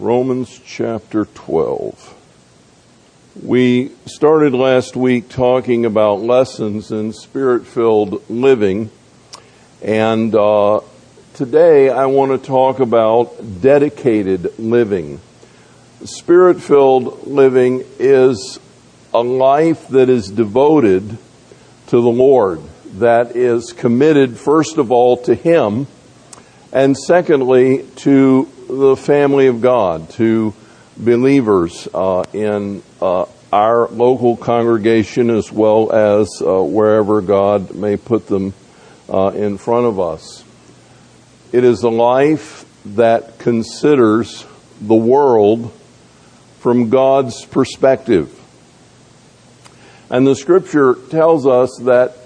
Romans chapter 12. We started last week talking about lessons in spirit filled living, and uh, today I want to talk about dedicated living. Spirit filled living is a life that is devoted to the Lord, that is committed, first of all, to Him, and secondly, to the family of God, to believers uh, in uh, our local congregation as well as uh, wherever God may put them uh, in front of us. It is a life that considers the world from God's perspective. And the scripture tells us that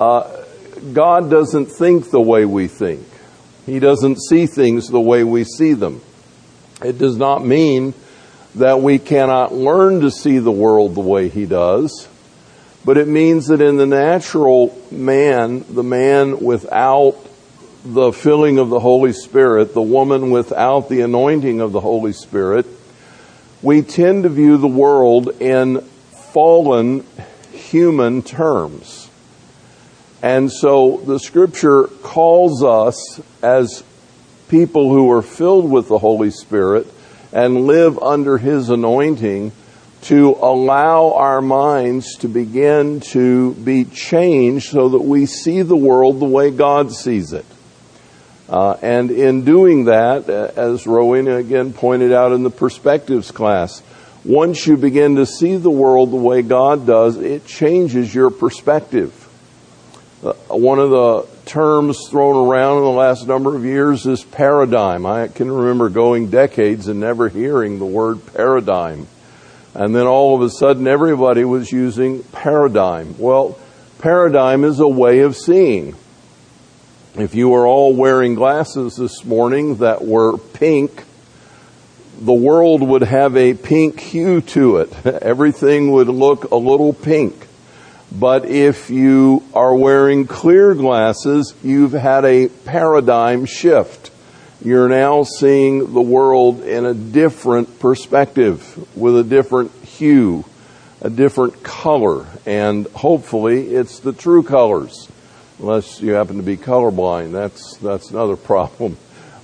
uh, God doesn't think the way we think. He doesn't see things the way we see them. It does not mean that we cannot learn to see the world the way He does, but it means that in the natural man, the man without the filling of the Holy Spirit, the woman without the anointing of the Holy Spirit, we tend to view the world in fallen human terms. And so the scripture calls us as people who are filled with the Holy Spirit and live under His anointing to allow our minds to begin to be changed so that we see the world the way God sees it. Uh, and in doing that, uh, as Rowena again pointed out in the perspectives class, once you begin to see the world the way God does, it changes your perspective. Uh, one of the terms thrown around in the last number of years is paradigm. I can remember going decades and never hearing the word paradigm. And then all of a sudden everybody was using paradigm. Well, paradigm is a way of seeing. If you were all wearing glasses this morning that were pink, the world would have a pink hue to it. Everything would look a little pink. But if you are wearing clear glasses, you've had a paradigm shift. You're now seeing the world in a different perspective with a different hue, a different color, and hopefully it's the true colors. Unless you happen to be colorblind, that's that's another problem.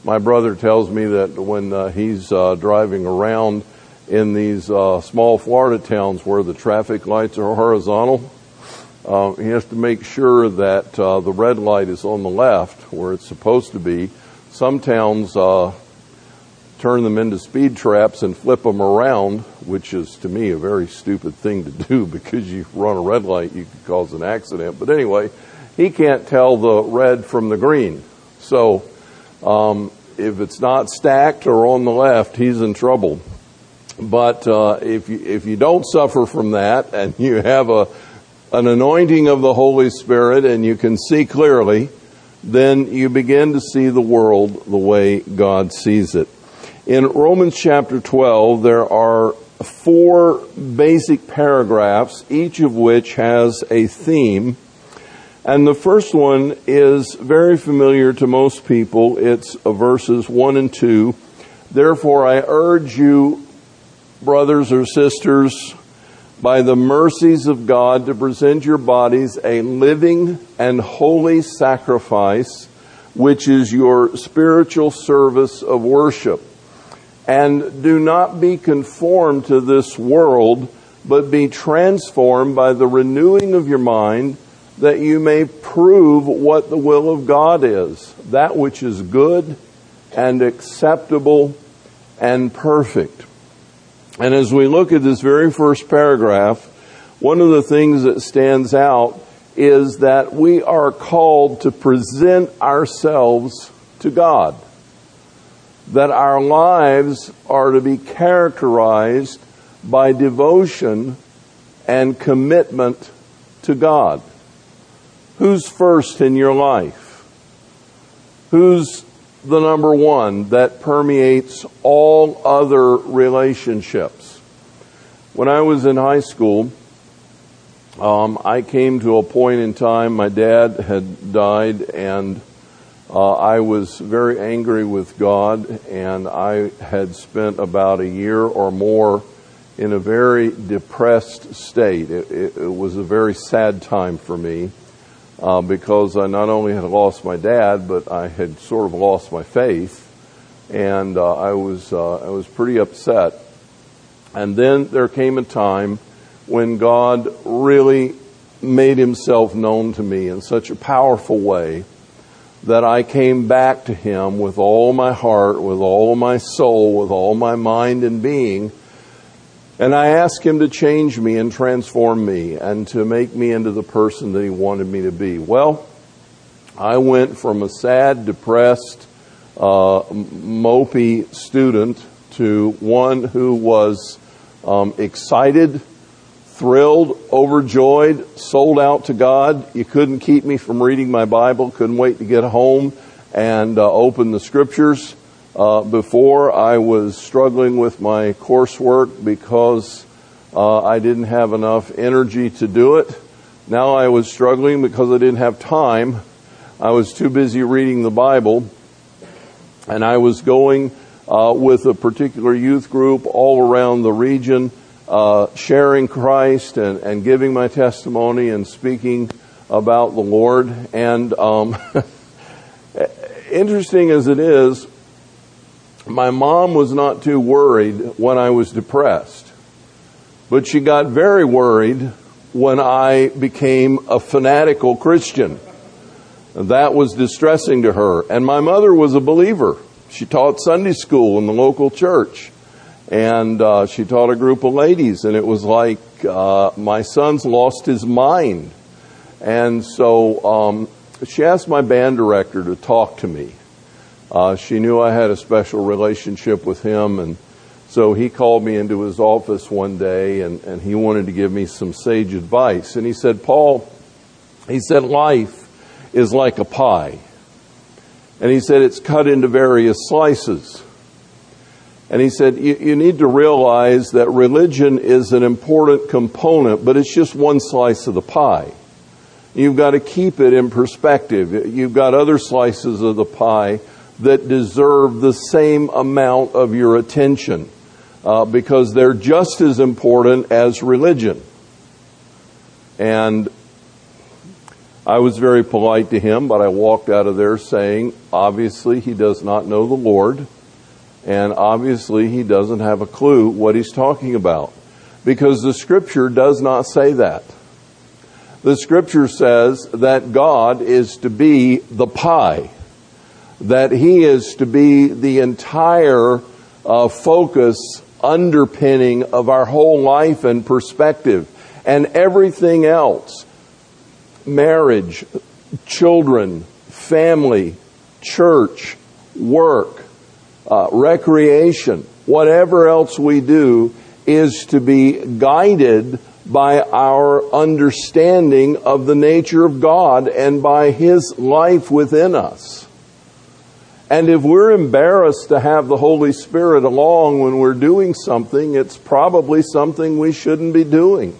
My brother tells me that when uh, he's uh, driving around in these uh, small Florida towns where the traffic lights are horizontal, uh, he has to make sure that uh, the red light is on the left where it's supposed to be. Some towns uh, turn them into speed traps and flip them around, which is to me a very stupid thing to do because you run a red light, you could cause an accident. But anyway, he can't tell the red from the green. So um, if it's not stacked or on the left, he's in trouble. But uh, if you if you don't suffer from that and you have a an anointing of the Holy Spirit and you can see clearly, then you begin to see the world the way God sees it. In Romans chapter 12, there are four basic paragraphs, each of which has a theme. And the first one is very familiar to most people. It's verses 1 and 2. Therefore, I urge you, brothers or sisters, by the mercies of God to present your bodies a living and holy sacrifice, which is your spiritual service of worship. And do not be conformed to this world, but be transformed by the renewing of your mind, that you may prove what the will of God is, that which is good and acceptable and perfect. And as we look at this very first paragraph, one of the things that stands out is that we are called to present ourselves to God. That our lives are to be characterized by devotion and commitment to God. Who's first in your life? Who's the number one that permeates all other relationships. When I was in high school, um, I came to a point in time, my dad had died, and uh, I was very angry with God, and I had spent about a year or more in a very depressed state. It, it, it was a very sad time for me uh, because I not only had lost my dad, but I had sort of lost my faith, and uh, I was uh, I was pretty upset. And then there came a time when God really made Himself known to me in such a powerful way that I came back to Him with all my heart, with all my soul, with all my mind and being. And I asked Him to change me and transform me and to make me into the person that He wanted me to be. Well, I went from a sad, depressed, uh, mopey student to one who was um, excited, thrilled, overjoyed, sold out to God. You couldn't keep me from reading my Bible, couldn't wait to get home and uh, open the scriptures. Uh, before I was struggling with my coursework because uh, I didn't have enough energy to do it. Now I was struggling because I didn't have time. I was too busy reading the Bible and I was going uh, with a particular youth group all around the region uh, sharing Christ and, and giving my testimony and speaking about the Lord. And um, interesting as it is, my mom was not too worried when I was depressed, but she got very worried when I became a fanatical Christian. That was distressing to her. And my mother was a believer. She taught Sunday school in the local church and uh, she taught a group of ladies, and it was like uh, my son's lost his mind. And so um, she asked my band director to talk to me. Uh, she knew I had a special relationship with him, and so he called me into his office one day, and, and he wanted to give me some sage advice. And he said, Paul, he said, life is like a pie. And he said, it's cut into various slices. And he said, you, you, need to realize that religion is an important component, but it's just one slice of the pie. You've got to keep it in perspective. You've got other slices of the pie that deserve the same amount of your attention uh, because they're just as important as religion. And I was very polite to him, but I walked out of there saying, obviously, he does not know the Lord and obviously, he doesn't have a clue what he's talking about because the scripture does not say that. The scripture says that God is to be the pie, that he is to be the entire uh, focus, underpinning of our whole life and perspective, and everything else marriage, children, family, church, work, uh, recreation, whatever else we do, is to be guided by our understanding of the nature of God and by His life within us. And if we're embarrassed to have the Holy Spirit along when we're doing something, it's probably something we shouldn't be doing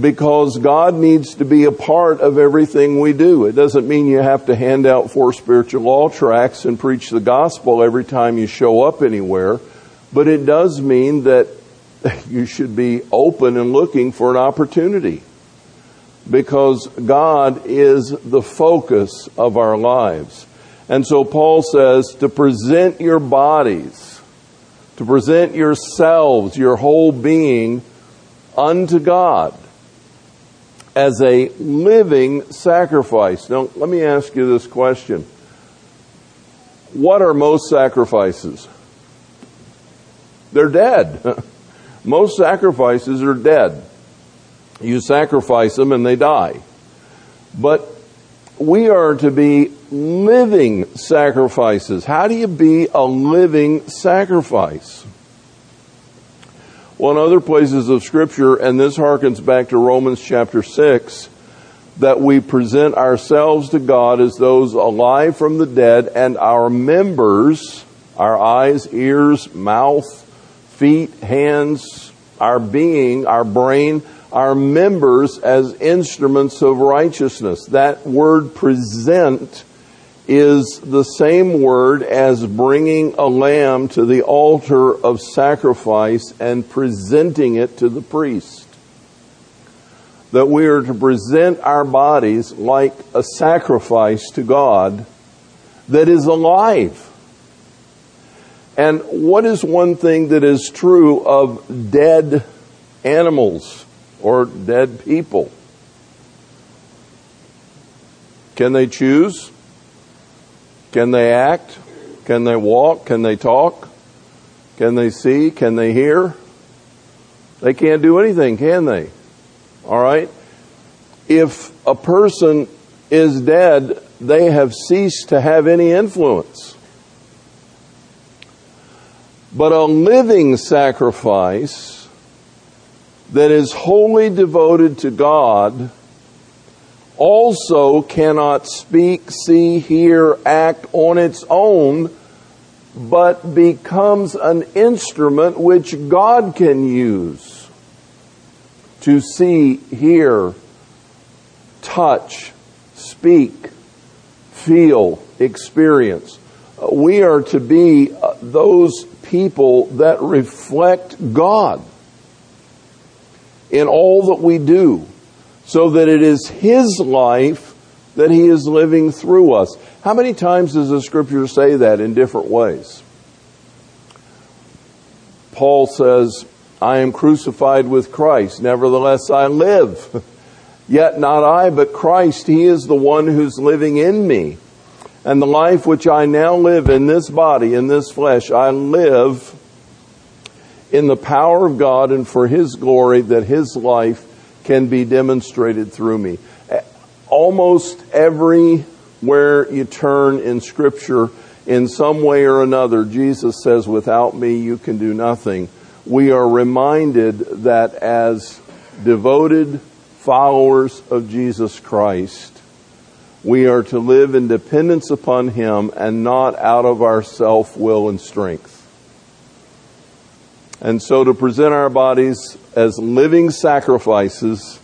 because God needs to be a part of everything we do. It doesn't mean you have to hand out four spiritual law tracts and preach the gospel every time you show up anywhere, but it does mean that you should be open and looking for an opportunity because God is the focus of our lives. And so Paul says to present your bodies, to present yourselves, your whole being unto God as a living sacrifice. Now, let me ask you this question. What are most sacrifices? They're dead. most sacrifices are dead. You sacrifice them and they die. But we are to be living sacrifices. How do you be a living sacrifice? Well, in other places of Scripture, and this harkens back to Romans chapter 6, that we present ourselves to God as those alive from the dead, and our members, our eyes, ears, mouth, feet, hands, our being, our brain, our members as instruments of righteousness. That word present is the same word as bringing a lamb to the altar of sacrifice and presenting it to the priest. That we are to present our bodies like a sacrifice to God that is alive. And what is one thing that is true of dead animals or dead people? Can they choose? Can they act? Can they walk? Can they talk? Can they see? Can they hear? They can't do anything, can they? All right? If a person is dead, they have ceased to have any influence. But a living sacrifice that is wholly devoted to God also cannot speak, see, hear, act on its own, but becomes an instrument which God can use to see, hear, touch, speak, feel, experience. We are to be uh, those people that reflect God in all that we do so that it is His life that He is living through us. How many times does the scripture say that in different ways? Paul says, I am crucified with Christ, nevertheless I live. Yet not I, but Christ, He is the one who's living in me. And the life which I now live in this body, in this flesh, I live in the power of God and for His glory that His life can be demonstrated through me. Almost everywhere you turn in Scripture, in some way or another, Jesus says, Without me, you can do nothing. We are reminded that as devoted followers of Jesus Christ, we are to live in dependence upon Him and not out of our self will and strength. And so to present our bodies as living sacrifices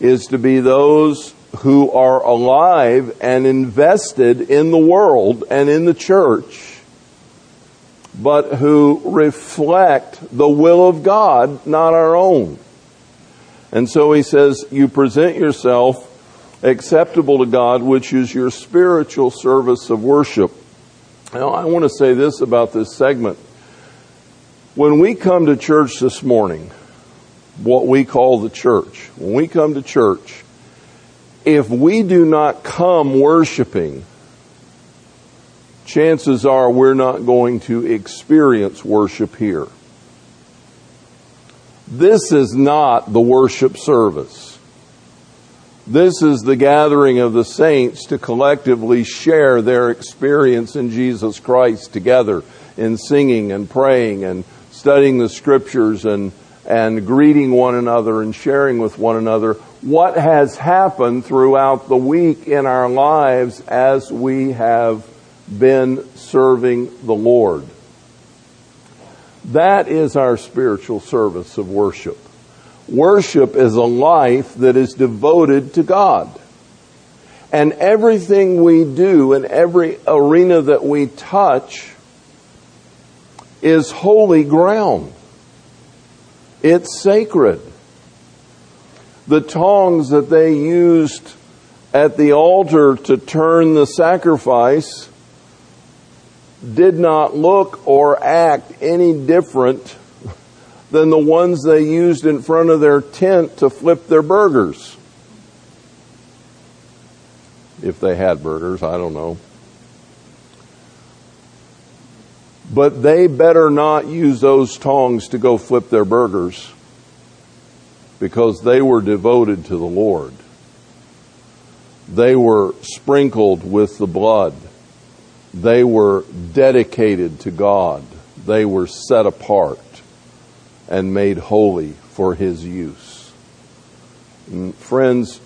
is to be those who are alive and invested in the world and in the church, but who reflect the will of God, not our own. And so he says, you present yourself acceptable to God, which is your spiritual service of worship. Now, I want to say this about this segment. When we come to church this morning, what we call the church. When we come to church, if we do not come worshiping, chances are we're not going to experience worship here. This is not the worship service. This is the gathering of the saints to collectively share their experience in Jesus Christ together in singing and praying and studying the scriptures and and greeting one another and sharing with one another what has happened throughout the week in our lives as we have been serving the Lord. That is our spiritual service of worship. Worship is a life that is devoted to God. And everything we do in every arena that we touch is holy ground. It's sacred. The tongs that they used at the altar to turn the sacrifice did not look or act any different than the ones they used in front of their tent to flip their burgers. If they had burgers, I don't know. But they better not use those tongs to go flip their burgers because they were devoted to the Lord. They were sprinkled with the blood. They were dedicated to God. They were set apart and made holy for His use. And friends,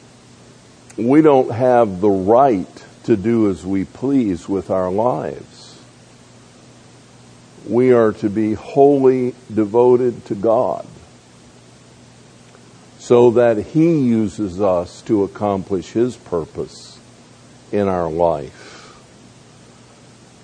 we don't have the right to do as we please with our lives we are to be wholly devoted to God. so that He uses us to accomplish His purpose in our life.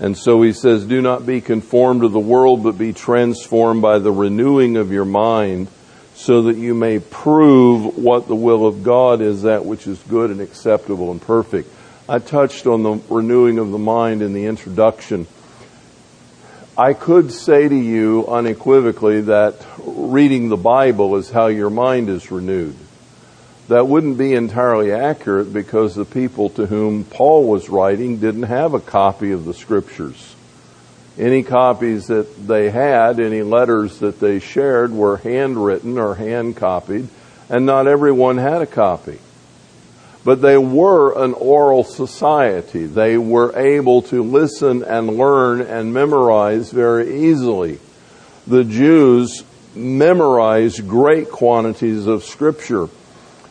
And so he says, Do not be conformed to the world, but be transformed by the renewing of your mind, so that you may prove what the will of God is, that which is good and acceptable and perfect. I touched on the renewing of the mind in the introduction. I could say to you unequivocally that reading the Bible is how your mind is renewed. That wouldn't be entirely accurate because the people to whom Paul was writing didn't have a copy of the scriptures. Any copies that they had, any letters that they shared were handwritten or hand copied, and not everyone had a copy. But they were an oral society. They were able to listen and learn and memorize very easily. The Jews memorized great quantities of scripture.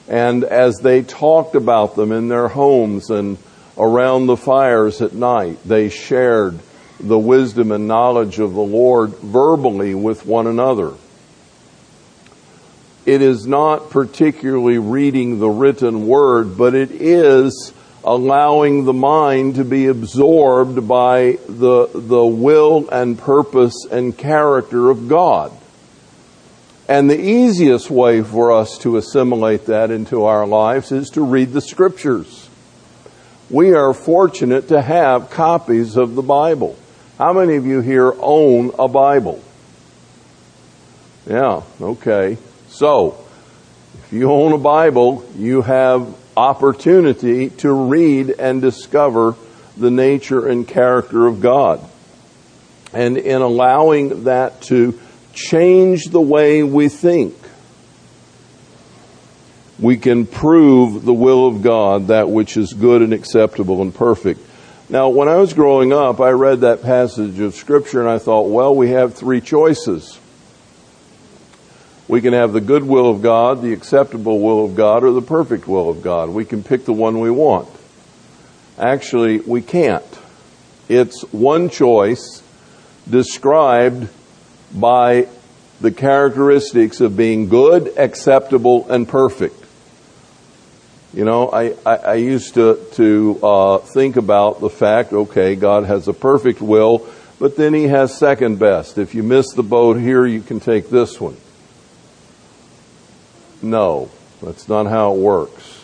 And as they talked about them in their homes and around the fires at night, they shared the wisdom and knowledge of the Lord verbally with one another it is not particularly reading the written word, but it is allowing the mind to be absorbed by the, the will and purpose and character of God. And the easiest way for us to assimilate that into our lives is to read the scriptures. We are fortunate to have copies of the Bible. How many of you here own a Bible? Yeah, okay. So, if you own a Bible, you have opportunity to read and discover the nature and character of God. And in allowing that to change the way we think, we can prove the will of God, that which is good and acceptable and perfect. Now, when I was growing up, I read that passage of Scripture and I thought, well, we have three choices. We can have the good will of God, the acceptable will of God, or the perfect will of God. We can pick the one we want. Actually, we can't. It's one choice described by the characteristics of being good, acceptable, and perfect. You know, I, I, I used to, to uh, think about the fact, okay, God has a perfect will, but then He has second best. If you miss the boat here, you can take this one. No, that's not how it works.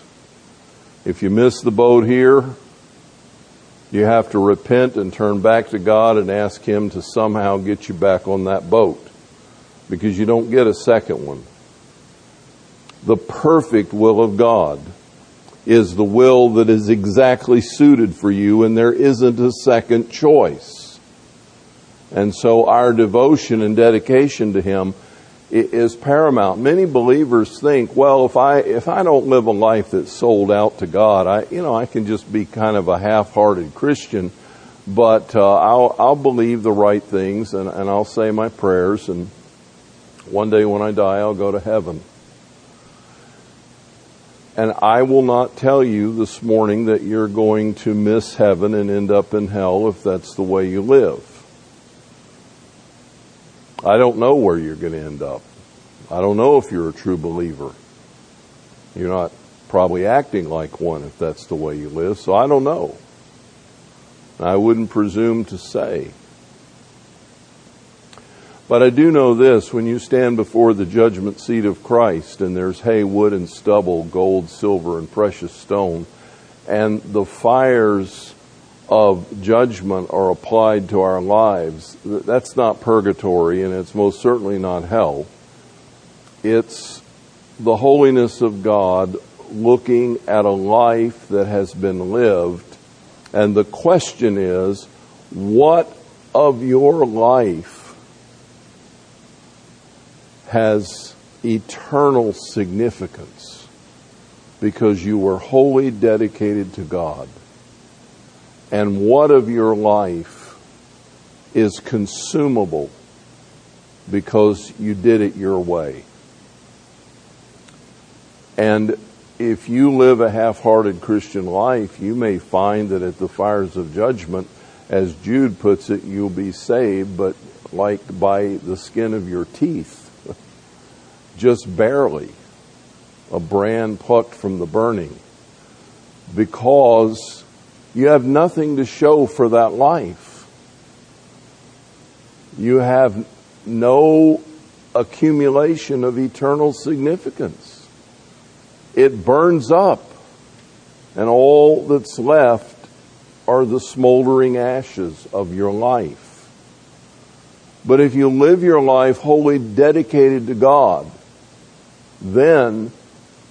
If you miss the boat here, you have to repent and turn back to God and ask Him to somehow get you back on that boat because you don't get a second one. The perfect will of God is the will that is exactly suited for you, and there isn't a second choice. And so our devotion and dedication to Him is paramount. Many believers think, well, if I if I don't live a life that's sold out to God, I you know I can just be kind of a half-hearted Christian, but uh, I'll I'll believe the right things and, and I'll say my prayers, and one day when I die, I'll go to heaven. And I will not tell you this morning that you're going to miss heaven and end up in hell if that's the way you live. I don't know where you're going to end up. I don't know if you're a true believer. You're not probably acting like one if that's the way you live, so I don't know. I wouldn't presume to say. But I do know this when you stand before the judgment seat of Christ and there's hay, wood, and stubble, gold, silver, and precious stone, and the fires of judgment are applied to our lives, that's not purgatory and it's most certainly not hell. It's the holiness of God looking at a life that has been lived. And the question is, what of your life has eternal significance because you were wholly dedicated to God? And what of your life is consumable because you did it your way. And if you live a half hearted Christian life, you may find that at the fires of judgment, as Jude puts it, you'll be saved, but like by the skin of your teeth, just barely. a brand plucked from the burning because you have nothing to show for that life. You have no accumulation of eternal significance. It burns up, and all that's left are the smoldering ashes of your life. But if you live your life wholly dedicated to God, then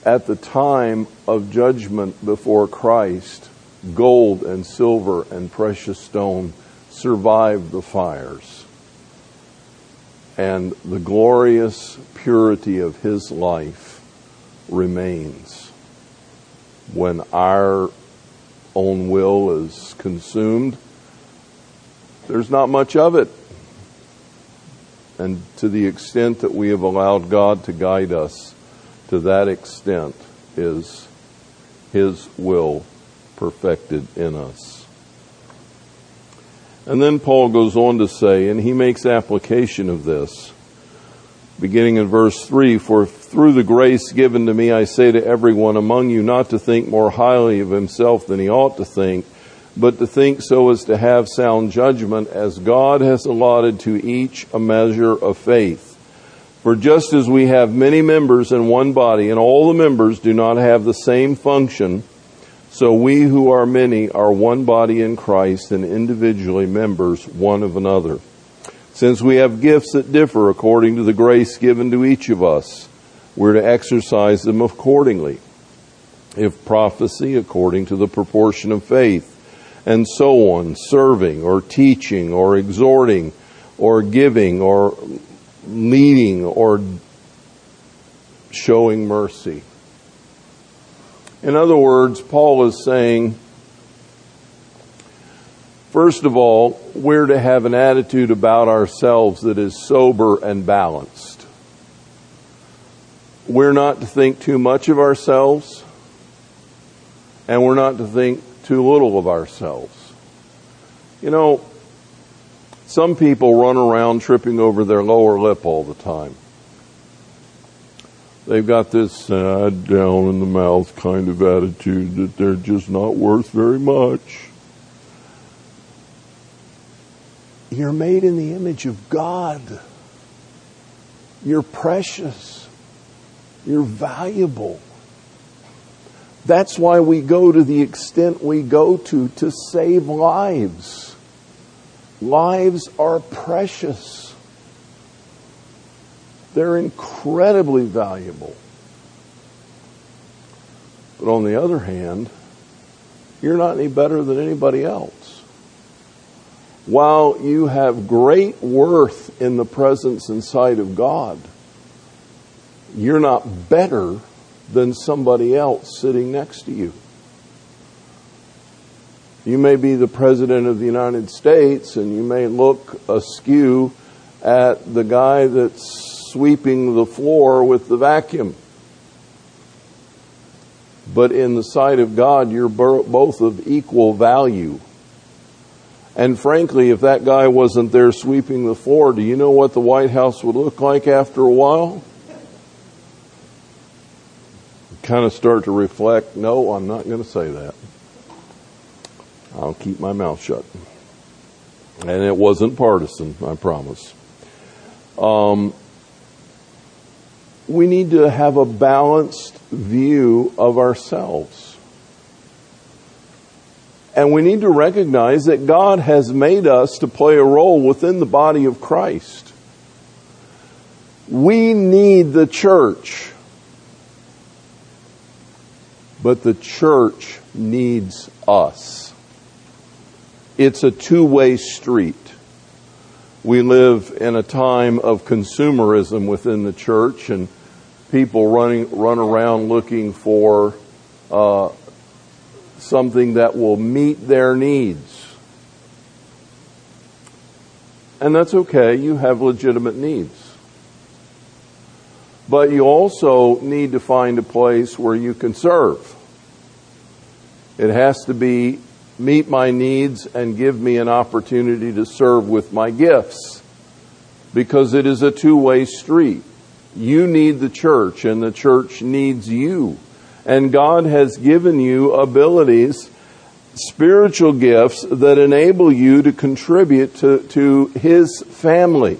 at the time of judgment before Christ, gold and silver and precious stone survive the fires. And the glorious purity of his life remains. When our own will is consumed, there's not much of it. And to the extent that we have allowed God to guide us, to that extent is His will perfected in us. And then Paul goes on to say, and he makes application of this, beginning in verse 3 For through the grace given to me, I say to everyone among you not to think more highly of himself than he ought to think but to think so as to have sound judgment, as God has allotted to each a measure of faith. For just as we have many members in one body, and all the members do not have the same function, so we who are many are one body in Christ and individually members one of another. Since we have gifts that differ according to the grace given to each of us, we're to exercise them accordingly. If prophecy, according to the proportion of faith and so on, serving or teaching or exhorting or giving or leading or showing mercy. In other words, Paul is saying, first of all, we're to have an attitude about ourselves that is sober and balanced. We're not to think too much of ourselves, and we're not to think too little of ourselves. You know, some people run around tripping over their lower lip all the time. They've got this sad, down in the mouth kind of attitude that they're just not worth very much. You're made in the image of God. You're precious. You're valuable. That's why we go to the extent we go to to save lives. Lives are precious. They're incredibly valuable. But on the other hand, you're not any better than anybody else. While you have great worth in the presence and sight of God, you're not better than somebody else sitting next to you. You may be the President of the United States and you may look askew at the guy that's sweeping the floor with the vacuum. But in the sight of God, you're both of equal value. And frankly, if that guy wasn't there sweeping the floor, do you know what the White House would look like after a while? kind of start to reflect, no, I'm not going to say that. I'll keep my mouth shut. And it wasn't partisan, I promise. Um, we need to have a balanced view of ourselves. And we need to recognize that God has made us to play a role within the body of Christ. We need the church but the church needs us. It's a two-way street. We live in a time of consumerism within the church and people running, run around looking for uh, something that will meet their needs. And that's okay. You have legitimate needs. But you also need to find a place where you can serve. It has to be meet my needs and give me an opportunity to serve with my gifts because it is a two way street. You need the church and the church needs you. And God has given you abilities, spiritual gifts that enable you to contribute to, to His family.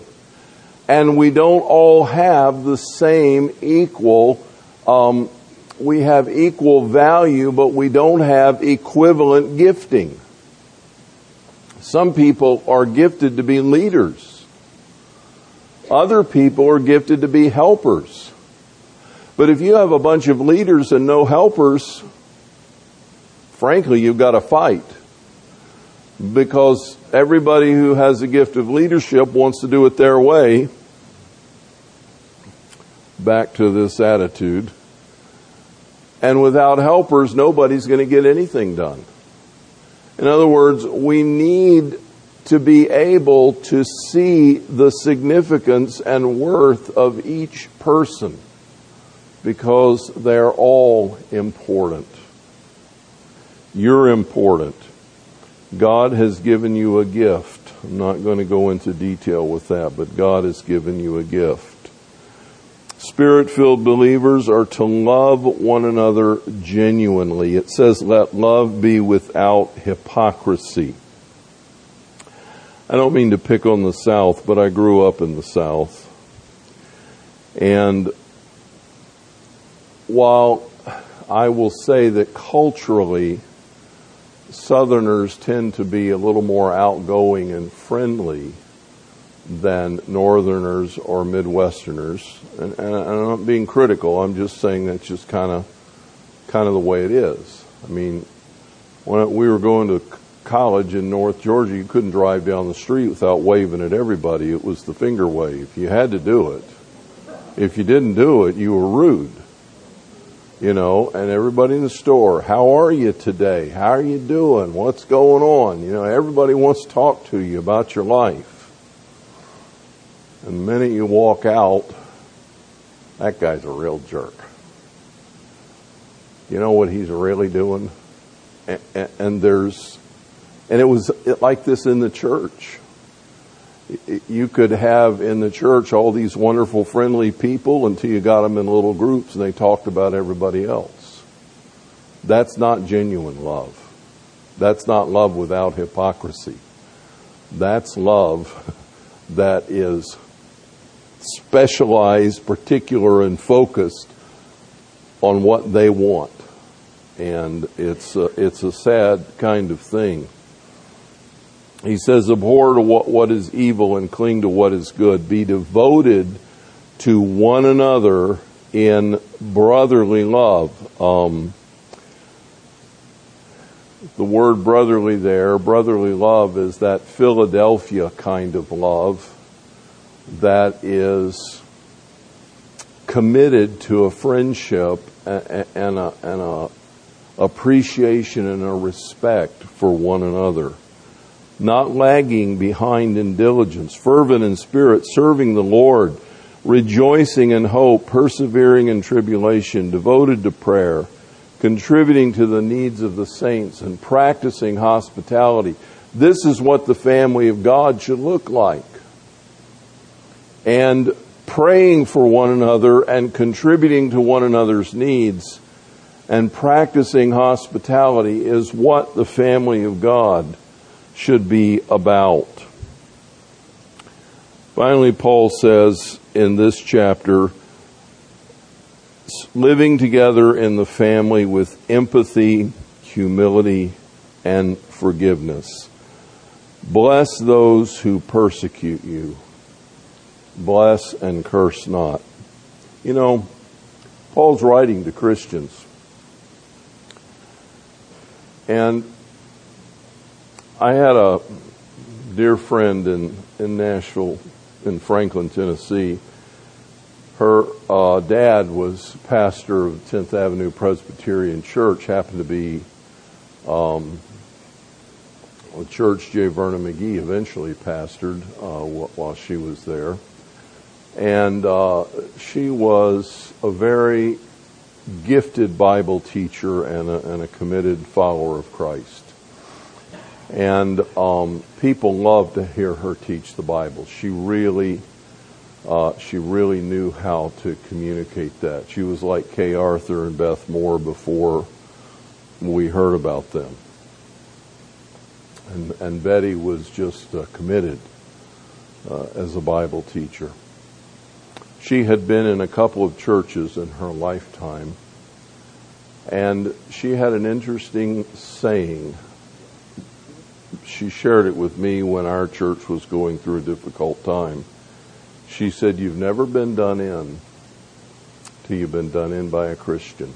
And we don't all have the same equal, um, we have equal value, but we don't have equivalent gifting. Some people are gifted to be leaders. Other people are gifted to be helpers. But if you have a bunch of leaders and no helpers, frankly, you've got to fight. Because everybody who has a gift of leadership wants to do it their way. Back to this attitude. And without helpers, nobody's going to get anything done. In other words, we need to be able to see the significance and worth of each person because they're all important. You're important. God has given you a gift. I'm not going to go into detail with that, but God has given you a gift. Spirit filled believers are to love one another genuinely. It says, let love be without hypocrisy. I don't mean to pick on the South, but I grew up in the South. And while I will say that culturally, Southerners tend to be a little more outgoing and friendly than Northerners or Midwesterners. And, and, I'm not being critical. I'm just saying that's just kind of kind of the way it is. I mean, when we were going to college in North Georgia, you couldn't drive down the street without waving at everybody. It was the finger wave. You had to do it. If you didn't do it, you were rude you know, and everybody in the store, how are you today? How are you doing? What's going on? You know, everybody wants to talk to you about your life. And the minute you walk out, that guy's a real jerk. You know what he's really doing? And, and there's, and it was like this in the church you could have in the church all these wonderful, friendly people until you got them in little groups and they talked about everybody else. That's not genuine love. That's not love without hypocrisy. That's love that is specialized, particular, and focused on what they want. And it's a, it's a sad kind of thing he says, abhor to what, what is evil and cling to what is good. Be devoted to one another in brotherly love. Um, the word brotherly there, brotherly love, is that Philadelphia kind of love that is committed to a friendship and a, and a appreciation and a respect for one another not lagging behind in diligence, fervent in spirit, serving the Lord, rejoicing in hope, persevering in tribulation, devoted to prayer, contributing to the needs of the saints, and practicing hospitality. This is what the family of God should look like. And praying for one another and contributing to one another's needs and practicing hospitality is what the family of God should be about. Finally, Paul says in this chapter, living together in the family with empathy, humility, and forgiveness. Bless those who persecute you. Bless and curse not. You know, Paul's writing to Christians. And I had a dear friend in, in Nashville, in Franklin, Tennessee. Her uh, dad was pastor of 10th Avenue Presbyterian Church, happened to be um, a church J. Vernon McGee eventually pastored uh, while she was there. And uh, she was a very gifted Bible teacher and a, and a committed follower of Christ. And um, people loved to hear her teach the Bible. She really uh, she really knew how to communicate that. She was like Kay Arthur and Beth Moore before we heard about them. And, and Betty was just uh, committed uh, as a Bible teacher. She had been in a couple of churches in her lifetime, and she had an interesting saying. She shared it with me when our church was going through a difficult time. She said, You've never been done in till you've been done in by a Christian.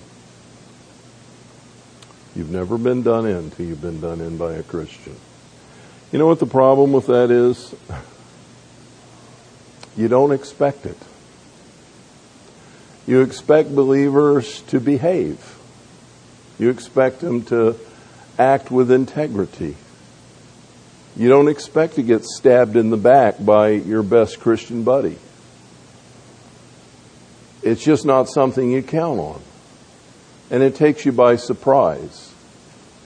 You've never been done in till you've been done in by a Christian. You know what the problem with that is? You don't expect it. You expect believers to behave. You expect them to act with integrity. You don't expect to get stabbed in the back by your best Christian buddy. It's just not something you count on. And it takes you by surprise.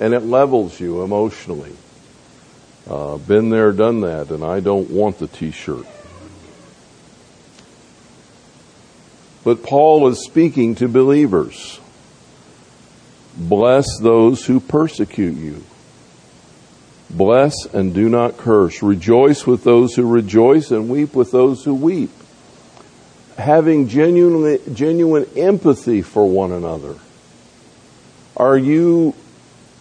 And it levels you emotionally. Uh, been there, done that, and I don't want the t-shirt. But Paul is speaking to believers. Bless those who persecute you. Bless and do not curse. Rejoice with those who rejoice and weep with those who weep. Having genuine, genuine empathy for one another. Are you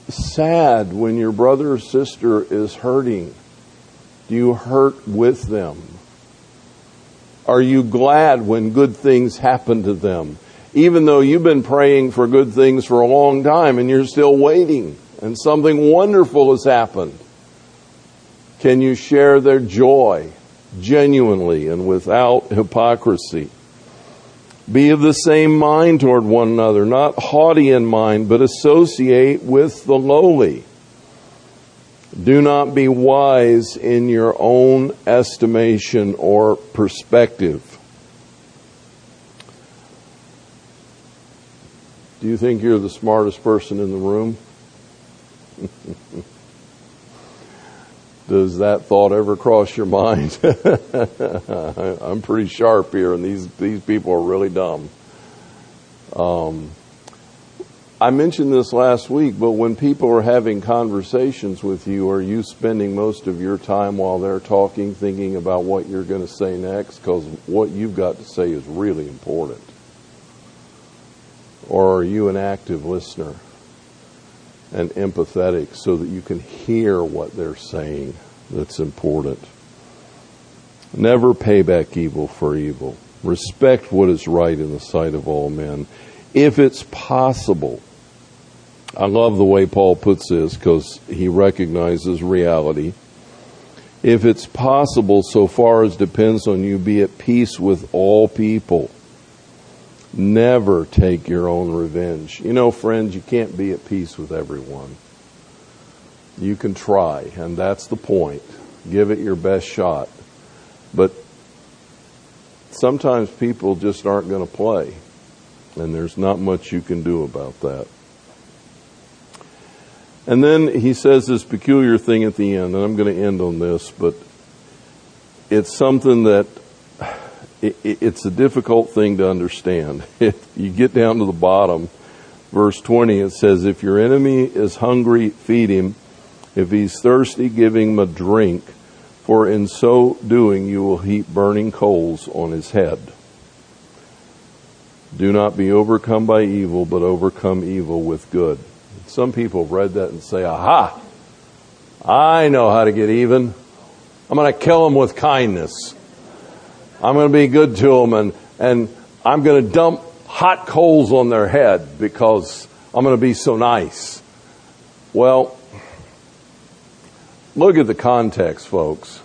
sad when your brother or sister is hurting? Do you hurt with them? Are you glad when good things happen to them? Even though you've been praying for good things for a long time and you're still waiting and something wonderful has happened. Can you share their joy genuinely and without hypocrisy? Be of the same mind toward one another, not haughty in mind, but associate with the lowly. Do not be wise in your own estimation or perspective. Do you think you're the smartest person in the room? Does that thought ever cross your mind? I'm pretty sharp here, and these these people are really dumb. Um, I mentioned this last week, but when people are having conversations with you, are you spending most of your time while they're talking thinking about what you're going to say next? Because what you've got to say is really important. Or are you an active listener and empathetic so that you can hear what they're saying that's important? Never pay back evil for evil. Respect what is right in the sight of all men. If it's possible, I love the way Paul puts this because he recognizes reality. If it's possible, so far as depends on you, be at peace with all people. Never take your own revenge. You know, friends, you can't be at peace with everyone. You can try, and that's the point. Give it your best shot. But sometimes people just aren't going to play, and there's not much you can do about that. And then he says this peculiar thing at the end, and I'm going to end on this, but it's something that it, it's a difficult thing to understand. If you get down to the bottom, verse 20, it says, If your enemy is hungry, feed him. If he's thirsty, give him a drink, for in so doing you will heap burning coals on his head. Do not be overcome by evil, but overcome evil with good. Some people have read that and say, aha, I know how to get even. I'm going to kill them with kindness. I'm going to be good to them and, and I'm going to dump hot coals on their head because I'm going to be so nice. Well, look at the context, folks.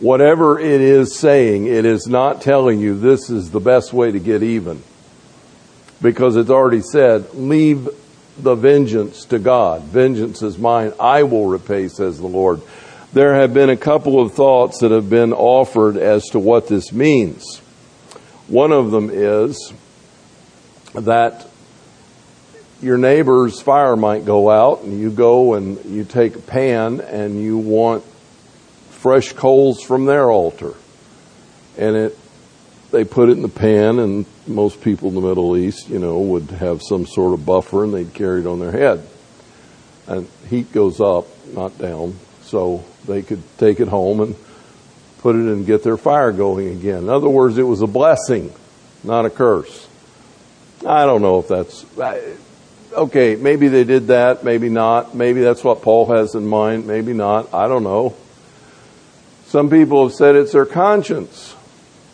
Whatever it is saying, it is not telling you this is the best way to get even. Because it's already said, leave the vengeance to God. Vengeance is mine. I will repay, says the Lord. There have been a couple of thoughts that have been offered as to what this means. One of them is that your neighbor's fire might go out and you go and you take a pan and you want fresh coals from their altar. and it they put it in the pan, and most people in the Middle East, you know, would have some sort of buffer, and they'd carry it on their head. And heat goes up, not down, so they could take it home and put it in and get their fire going again. In other words, it was a blessing, not a curse. I don't know if that's okay. Maybe they did that, maybe not. Maybe that's what Paul has in mind, maybe not. I don't know. Some people have said it's their conscience.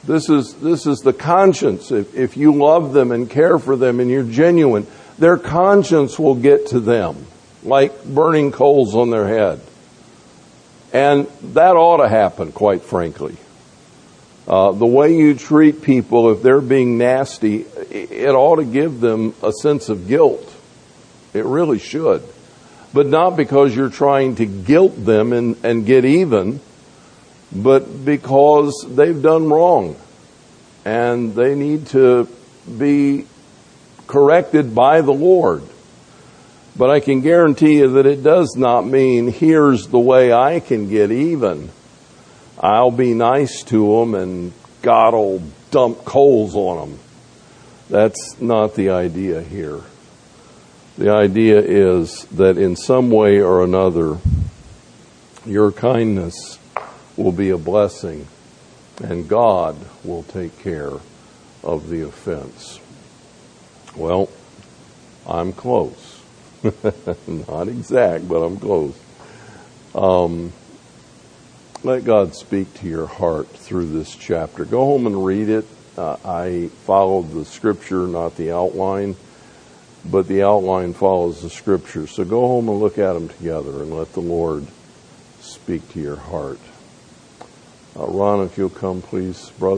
This is, this is the conscience. If, if you love them and care for them and you're genuine, their conscience will get to them like burning coals on their head. And that ought to happen, quite frankly. Uh, the way you treat people, if they're being nasty, it ought to give them a sense of guilt. It really should. But not because you're trying to guilt them and, and get even, but because they've done wrong and they need to be corrected by the Lord. But I can guarantee you that it does not mean here's the way I can get even. I'll be nice to them and God will dump coals on them. That's not the idea here. The idea is that in some way or another, your kindness will be a blessing, and God will take care of the offense. Well, I'm close. Not exact, but I'm close. Um, let God speak to your heart through this chapter. Go home and read it. Uh, I followed the scripture, not the outline, but the outline follows the scripture. So go home and look at them together and let the Lord speak to your heart. Uh, Ron, if you'll come, please, brother.